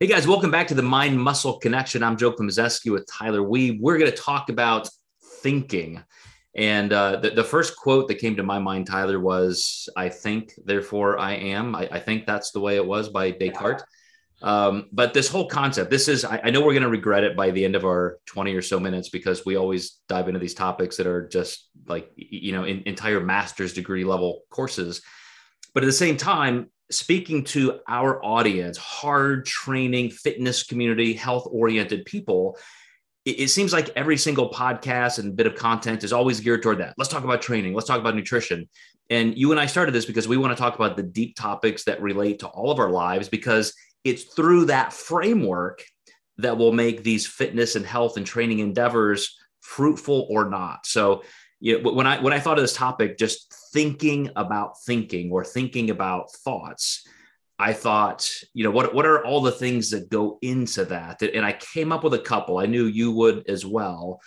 Hey guys, welcome back to the Mind Muscle Connection. I'm Joe Klemczewski with Tyler Wiebe. We're going to talk about thinking. And uh, the, the, first quote that came to my mind, Tyler, was I think, therefore I am. I, I think that's the way it was by Descartes. Um, but this whole concept, this is, I, I know we're going to regret it by the end of our 20 or so minutes because we always dive into these topics that are just like, you know, in, entire master's degree level courses. But at the same time, speaking to our audience, hard training, fitness community, health oriented people, it, it, seems like every single podcast and bit of content is always geared toward that. Let's talk about training. Let's talk about nutrition. And you and I started this because we want to talk about the deep topics that relate to all of our lives because it's through that framework that will make these fitness and health and training endeavors fruitful or not. So, know, when I when I thought of this topic, just thinking about thinking or thinking about thoughts, I thought, you know, what what are all the things that go into that? And I came up with a couple. I knew you would as well,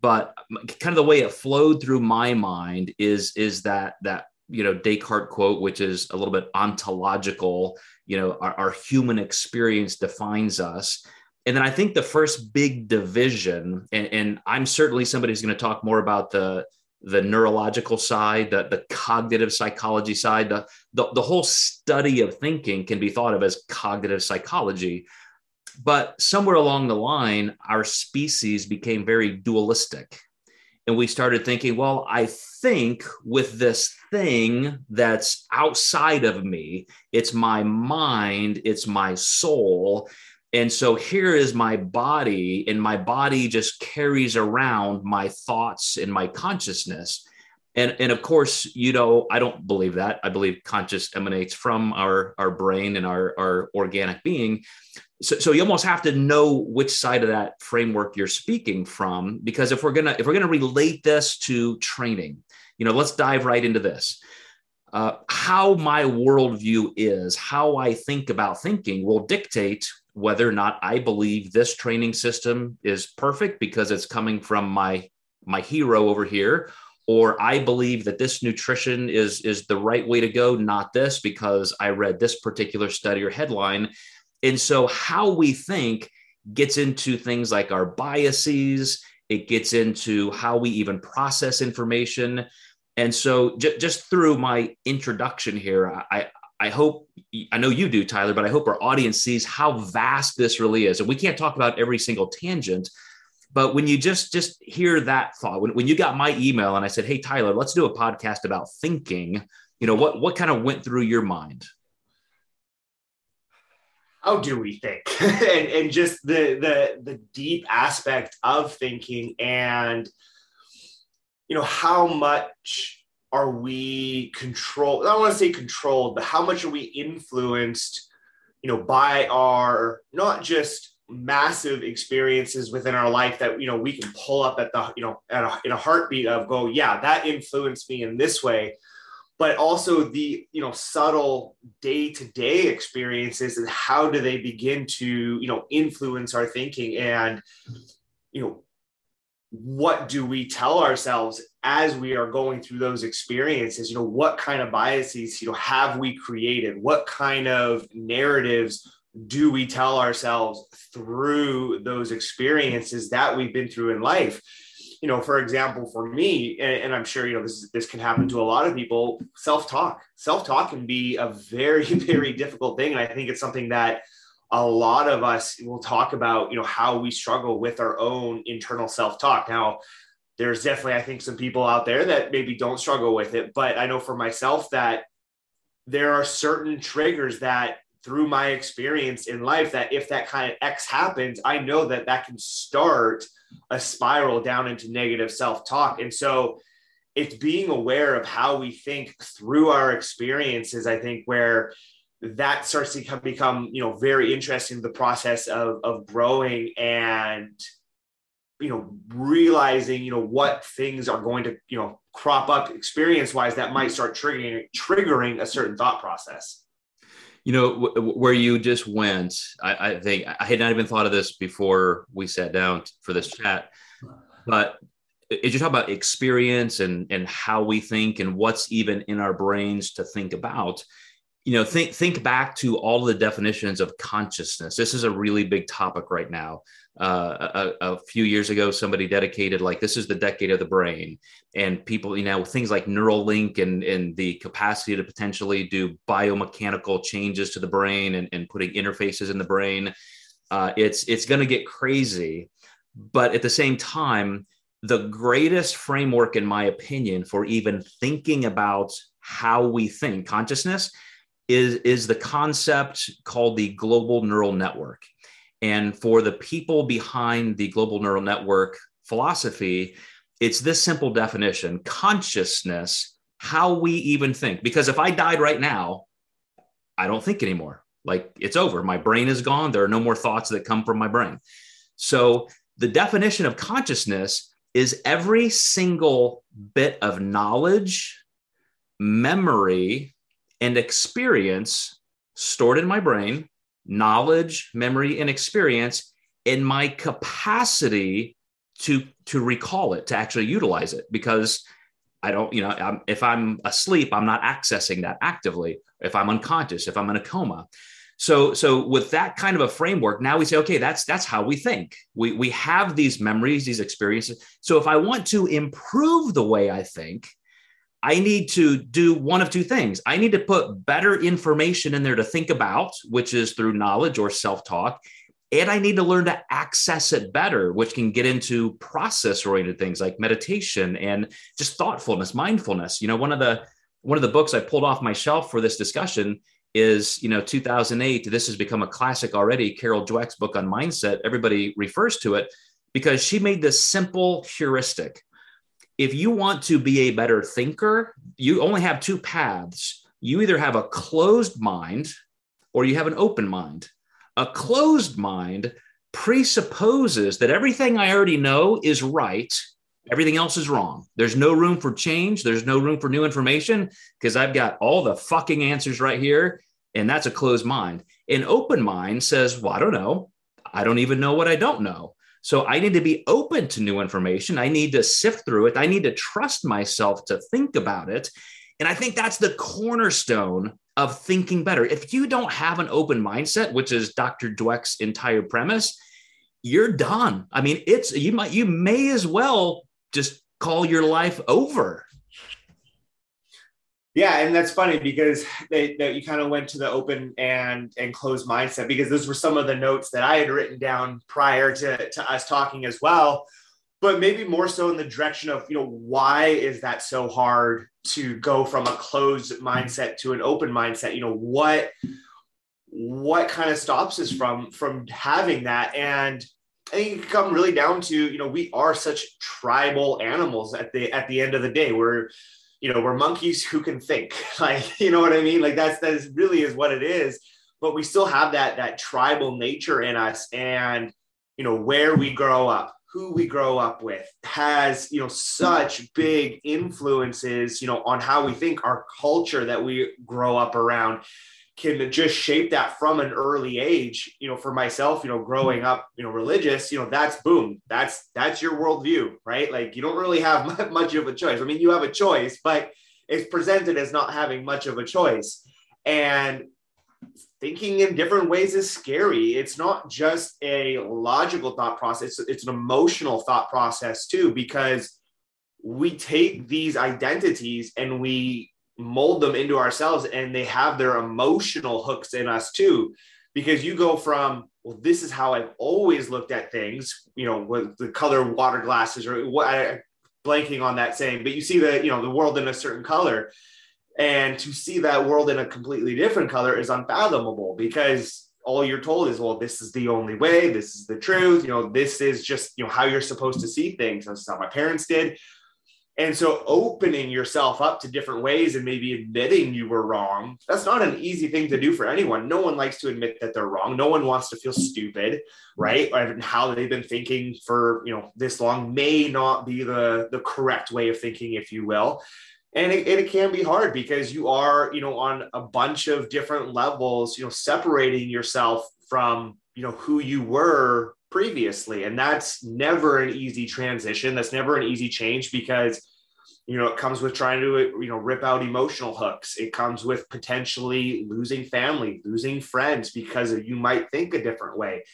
but kind of the way it flowed through my mind is is that that you know Descartes quote, which is a little bit ontological. You know, our, our human experience defines us and then I think the first big division, and, and I'm certainly somebody who's going to talk more about the the neurological side, the, the cognitive psychology side, the, the, the whole study of thinking can be thought of as cognitive psychology. But somewhere along the line, our species became very dualistic. And we started thinking, well, I think with this thing that's outside of me, it's my mind, it's my soul. And so here is my body, and my body just carries around my thoughts and my consciousness. And, and of course, you know, I don't believe that. I believe conscious emanates from our, our brain and our, our organic being. So, so you almost have to know which side of that framework you're speaking from, because if we're gonna if we're gonna relate this to training, you know, let's dive right into this. Uh, how my worldview is, how I think about thinking will dictate whether or not I believe this training system is perfect because it's coming from my my hero over here or I believe that this nutrition is is the right way to go not this because I read this particular study or headline. And so how we think gets into things like our biases it gets into how we even process information. And so j- just through my introduction here I, I hope I know you do, Tyler, but I hope our audience sees how vast this really is. And we can't talk about every single tangent, but when you just just hear that thought, when, when you got my email and I said, Hey Tyler, let's do a podcast about thinking, you know, what what kind of went through your mind? How do we think? and, and just the the the deep aspect of thinking and you know how much are we controlled? I don't want to say controlled, but how much are we influenced, you know, by our not just massive experiences within our life that you know we can pull up at the you know at a, in a heartbeat of go, yeah, that influenced me in this way, but also the you know subtle day to day experiences and how do they begin to you know influence our thinking and you know what do we tell ourselves as we are going through those experiences? You know what kind of biases you know have we created? What kind of narratives do we tell ourselves through those experiences that we've been through in life? You know for example for me and, and i'm sure you know this this can happen to a lot of people self-talk. Self-talk can be a very very difficult thing and i think it's something that a lot of us will talk about you know how we struggle with our own internal self-talk. Now there's definitely i think some people out there that maybe don't struggle with it but i know for myself that there are certain triggers that through my experience in life that if that kind of x happens i know that that can start a spiral down into negative self-talk. And so it's being aware of how we think through our experiences i think where that starts to become, you know, very interesting, the process of, of growing and, you know, realizing, you know, what things are going to, you know, crop up experience wise that might start triggering, triggering a certain thought process. You know, w- where you just went, I, I think I had not even thought of this before we sat down for this chat, but as you talk about experience and and how we think and what's even in our brains to think about you know think think back to all the definitions of consciousness. This is a really big topic right now. Uh, a, a, few years ago somebody dedicated like this is the decade of the brain. And people you know things like neuralink and and the capacity to potentially do biomechanical changes to the brain and, and putting interfaces in the brain. Uh, it's it's going to get crazy. But at the same time the greatest framework in my opinion for even thinking about how we think consciousness is is the concept called the global neural network. And for the people behind the global neural network philosophy it's this simple definition consciousness how we even think. Because if i died right now i don't think anymore. Like it's over. My brain is gone. There are no more thoughts that come from my brain. So the definition of consciousness is every single bit of knowledge memory and experience stored in my brain, knowledge, memory, and experience, and my capacity to to recall it, to actually utilize it, because I don't, you know, I'm, if I'm asleep, I'm not accessing that actively. If I'm unconscious, if I'm in a coma, so so with that kind of a framework, now we say, okay, that's that's how we think. We we have these memories, these experiences. So if I want to improve the way I think, I need to do one of two things. I need to put better information in there to think about, which is through knowledge or self talk. And I need to learn to access it better, which can get into process oriented things like meditation and just thoughtfulness, mindfulness. You know, one of the one of the books I pulled off my shelf for this discussion is, you know, 2008. This has become a classic already. Carol Dweck's book on mindset. Everybody refers to it because she made this simple heuristic if you want to be a better thinker, you only have two paths. You either have a closed mind or you have an open mind. A closed mind presupposes that everything I already know is right, everything else is wrong. There's no room for change, there's no room for new information because I've got all the fucking answers right here. And that's a closed mind. An open mind says, Well, I don't know. I don't even know what I don't know. So I need to be open to new information. I need to sift through it. I need to trust myself to think about it. And I think that's the cornerstone of thinking better. If you don't have an open mindset, which is Dr. Dweck's entire premise, you're done. I mean, it's you might you may as well just call your life over. Yeah, and that's funny because they, they, you kind of went to the open and and closed mindset because those were some of the notes that I had written down prior to, to us talking as well. But maybe more so in the direction of, you know, why is that so hard to go from a closed mindset to an open mindset? You know, what what kind of stops us from from having that? And I think it can come really down to, you know, we are such tribal animals at the at the end of the day. We're you know we're monkeys who can think like you know what i mean? Like that's that is really is what it is. But we still have that that tribal nature in us and you know where we grow up who we grow up with has you know such big influences you know on how we think our culture that we grow up around can just shape that from an early age you know for myself you know growing up you know religious you know that's boom that's that's your worldview right? Like you don't really have much of a choice. I mean you have a choice but it's presented as not having much of a choice. And thinking in different ways is scary. It's not just a logical thought process it's, it's an emotional thought process too because we take these identities and we mold them into ourselves and they have their emotional hooks in us too. Because you go from well this is how i've always looked at things you know with the color water glasses or what I, blanking on that saying but you see the you know the world in a certain color. And to see that world in a completely different color is unfathomable because all you're told is well this is the only way this is the truth you know this is just you know how you're supposed to see things. That's how my parents did and so opening yourself up to different ways and maybe admitting you were wrong, that's not an easy thing to do for anyone. No one likes to admit that they're wrong. No one wants to feel stupid, right? And how they've been thinking for, you know, this long may not be the the correct way of thinking, if you will. And it, it can be hard because you are, you know, on a bunch of different levels, you know, separating yourself from, you know, who you were previously. And that's never an easy transition. That's never an easy change because you know it comes with trying to you know rip out emotional hooks it comes with potentially losing family losing friends because you might think a different way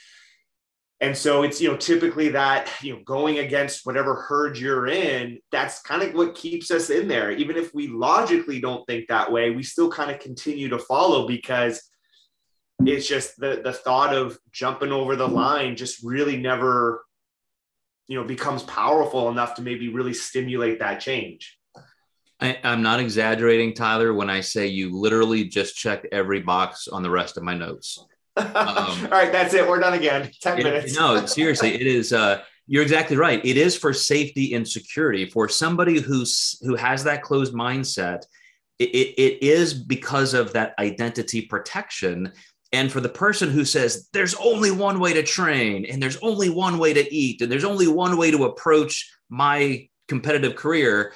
and so it's you know typically that you know going against whatever herd you're in that's kind of what keeps us in there even if we logically don't think that way we still kind of continue to follow because it's just the the thought of jumping over the line just really never you know becomes powerful enough to maybe really stimulate that change. I, am not exaggerating tyler when i say you literally just checked every box on the rest of my notes. Um, all right that's it. We're done again. 10 it, minutes. no seriously it is uh you're exactly right. It is for safety and security. For somebody who's who has that closed mindset it, it, it is because of that identity protection and for the person who says there's only one way to train and there's only one way to eat and there's only one way to approach my competitive career,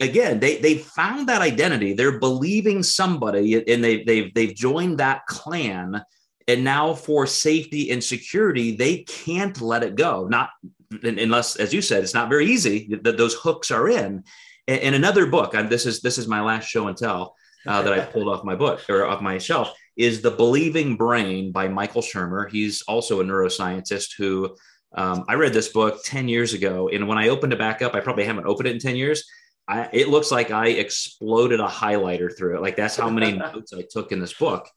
again, they they found that identity. They're believing somebody and they they've they've joined that clan. And now for safety and security, they can't let it go. Not unless, as you said, it's not very easy that those hooks are in. In another book, and this is this is my last show and tell uh, that I pulled off my book or off my shelf is The Believing Brain by Michael Shermer. He's also a neuroscientist who um, I read this book 10 years ago. And when I opened it back up, I probably haven't opened it in 10 years. I, it looks like I exploded a highlighter through it. Like that's how many notes I took in this book.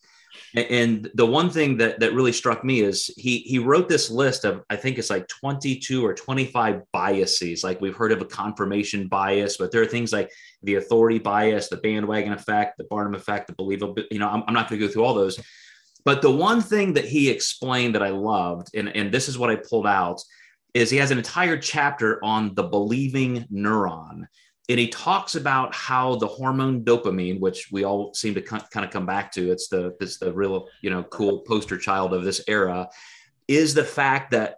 And the one thing that that really struck me is he he wrote this list of I think it's like 22 or 25 biases. Like we've heard of a confirmation bias, but there are things like the authority bias, the bandwagon effect, the Barnum effect, the believable. You know, I'm, I'm not going to go through all those. But the one thing that he explained that I loved, and, and this is what I pulled out, is he has an entire chapter on the believing neuron and he talks about how the hormone dopamine, which we all seem to kind of come back to, it's the it's the real you know cool poster child of this era, is the fact that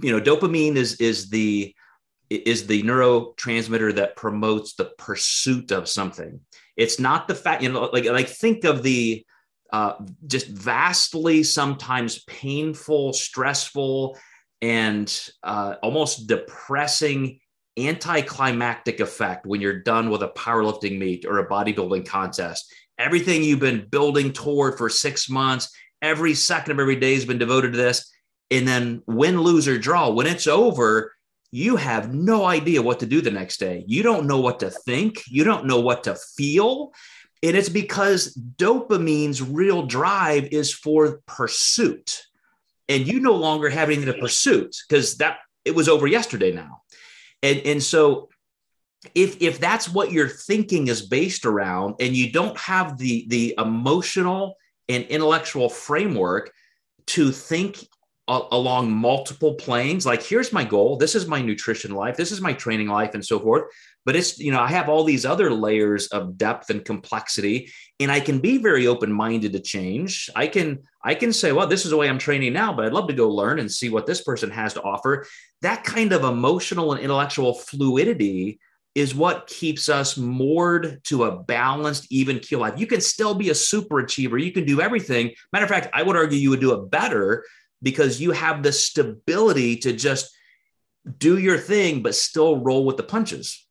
you know dopamine is is the is the neurotransmitter that promotes the pursuit of something. It's not the fact you know like like think of the uh, just vastly sometimes painful, stressful, and uh, almost depressing anticlimactic effect when you're done with a powerlifting meet or a bodybuilding contest. Everything you've been building toward for six months, every second of every day has been devoted to this. And then win, lose, or draw, when it's over, you have no idea what to do the next day. You don't know what to think. You don't know what to feel. And it's because dopamine's real drive is for pursuit. And you no longer have anything to pursuit because that it was over yesterday now and and so if if that's what your thinking is based around and you don't have the the emotional and intellectual framework to think a- along multiple planes like here's my goal this is my nutrition life this is my training life and so forth but it's you know i have all these other layers of depth and complexity and i can be very open minded to change. I can i can say well this is the way i'm training now but i'd love to go learn and see what this person has to offer. That kind of emotional and intellectual fluidity is what keeps us moored to a balanced even keel life. You can still be a super achiever. You can do everything. Matter of fact i would argue you would do it better because you have the stability to just do your thing but still roll with the punches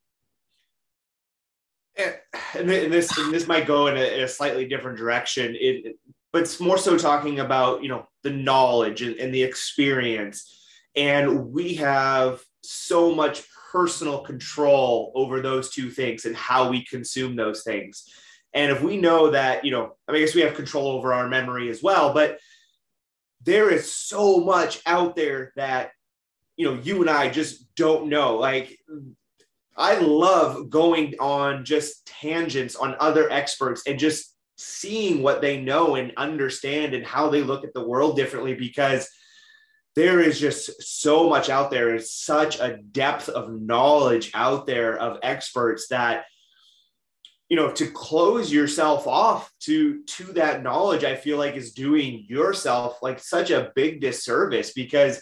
and this and this might go in a, in a slightly different direction. It, but it's more so talking about you know the knowledge and, and the experience, and we have so much personal control over those two things and how we consume those things. And if we know that, you know, I, mean, I guess we have control over our memory as well, but there is so much out there that, you know, you and I just don't know. Like I love going on just tangents on other experts and just seeing what they know and understand and how they look at the world differently because there is just so much out there. And such a depth of knowledge out there of experts that you know to close yourself off to to that knowledge i feel like is doing yourself like such a big disservice because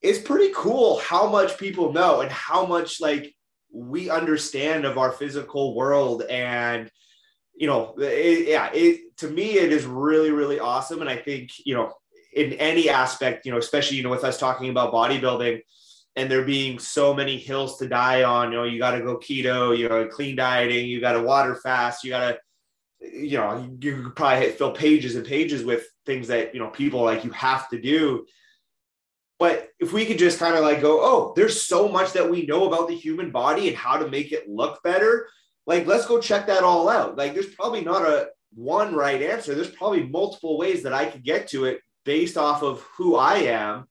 it's pretty cool how much people know and how much like we understand of our physical world and you know it, yeah it to me it is really really awesome and i think you know in any aspect you know especially you know with us talking about bodybuilding and there being so many hills to die on. You know, you got to go keto, you know, clean dieting, you got to water fast, you got to, you know, you could probably fill pages and pages with things that you know people like you have to do. But if we could just kind of like go, oh, there's so much that we know about the human body and how to make it look better. Like, let's go check that all out. Like, there's probably not a one right answer. There's probably multiple ways that I could get to it based off of who I am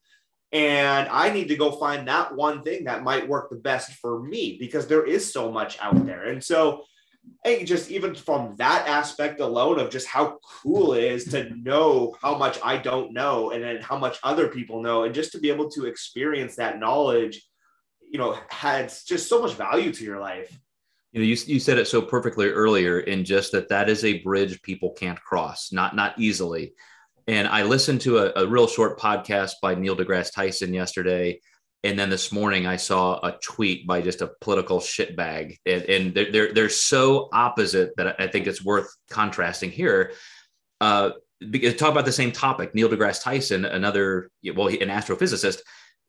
and I need to go find that one thing that might work the best for me because there is so much out there. And so, hey, just even from that aspect alone of just how cool it is to know how much I don't know and then how much other people know, and just to be able to experience that knowledge, you know, has just so much value to your life. You know, you, you said it so perfectly earlier in just that that is a bridge people can't cross, not not easily. And I listened to a, a real short podcast by Neil deGrasse Tyson yesterday. And then this morning I saw a tweet by just a political shitbag. And, and they're, they're, they're so opposite that I think it's worth contrasting here. Uh, because talk about the same topic. Neil deGrasse Tyson, another, well, an astrophysicist,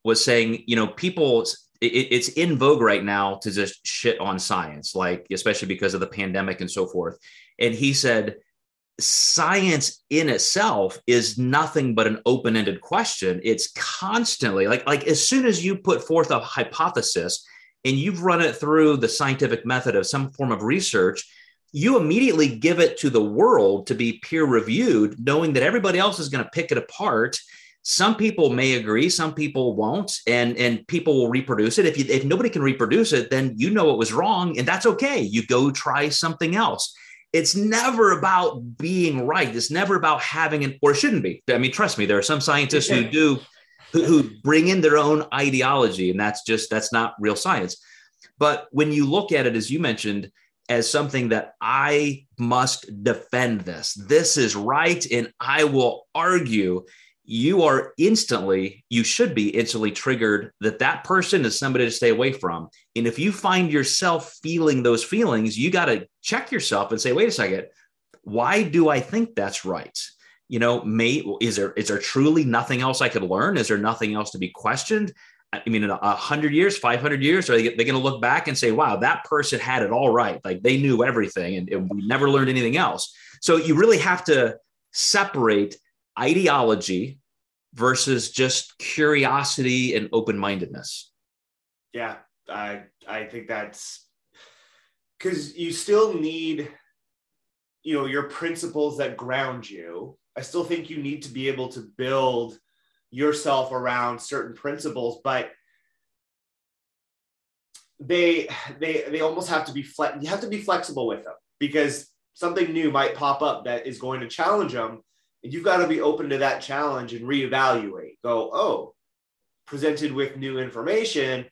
was saying, you know, people, it, it's in vogue right now to just shit on science, like, especially because of the pandemic and so forth. And he said, science in itself is nothing but an open-ended question. It's constantly like like as soon as you put forth a hypothesis and you've run it through the scientific method of some form of research you immediately give it to the world to be peer reviewed knowing that everybody else is going to pick it apart. Some people may agree some people won't and and people will reproduce it. If you if nobody can reproduce it then you know it was wrong and that's okay. You go try something else it's never about being right. It's never about having an, or shouldn't be. I mean, trust me, there are some scientists who do, who, who bring in their own ideology, and that's just, that's not real science. But when you look at it, as you mentioned, as something that I must defend this, this is right, and I will argue you are instantly, you should be instantly triggered that that person is somebody to stay away from. And if you find yourself feeling those feelings, you got to check yourself and say, wait a second, why do I think that's right? You know, may is there is there truly nothing else I could learn? Is there nothing else to be questioned? I mean, in a hundred years, five hundred years, are they, they going to look back and say, "Wow, that person had it all right. Like they knew everything, and, and we never learned anything else." So you really have to separate ideology versus just curiosity and open-mindedness. Yeah i i think that's because you still need you know your principles that ground you. I still think you need to be able to build yourself around certain principles but they they they almost have to be flex you have to be flexible with them because something new might pop up that is going to challenge them and you've got to be open to that challenge and reevaluate. Go, oh, presented with new information,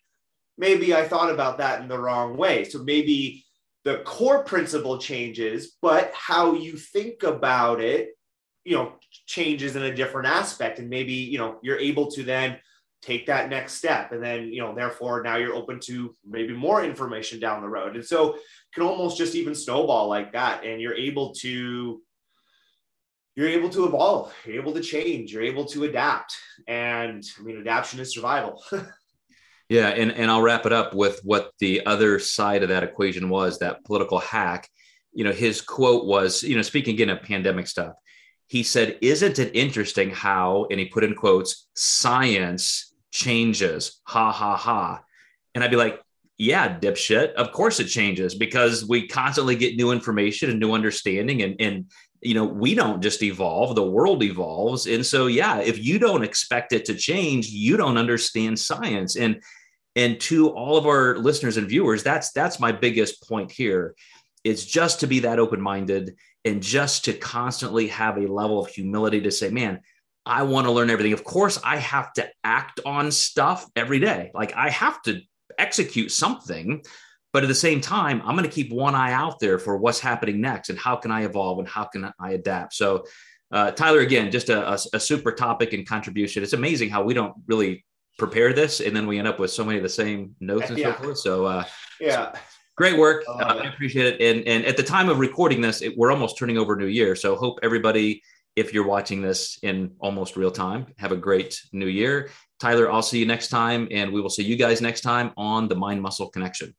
maybe I thought about that in the wrong way. So maybe the core principle changes, but how you think about it, you know, changes in a different aspect. And maybe, you know, you're able to then take that next step. And then, you know, therefore now you're open to maybe more information down the road. And so can almost just even snowball like that. And you're able to you're able to evolve, you're able to change, you're able to adapt. And I mean, adaptation is survival. yeah. And, and I'll wrap it up with what the other side of that equation was that political hack. You know, his quote was, you know, speaking again of pandemic stuff, he said, Isn't it interesting how, and he put in quotes, science changes? Ha ha ha. And I'd be like, yeah, dipshit. Of course it changes because we constantly get new information and new understanding and, and you know we don't just evolve the world evolves. And so yeah if you don't expect it to change you don't understand science. And and to all of our listeners and viewers that's that's my biggest point here. It's just to be that open minded and just to constantly have a level of humility to say man i want to learn everything. Of course i have to act on stuff every day. Like i have to execute something but at the same time, I'm going to keep one eye out there for what's happening next and how can I evolve and how can I adapt. So, uh, Tyler, again, just a, a, a super topic and contribution. It's amazing how we don't really prepare this and then we end up with so many of the same notes and yeah. so forth. So, uh, yeah. So great work. Uh, I appreciate it. And, and at the time of recording this, it, we're almost turning over New Year. So hope everybody if you're watching this in almost real time. Have a great new year. Tyler, I'll see you next time, and we will see you guys next time on the Mind Muscle Connection.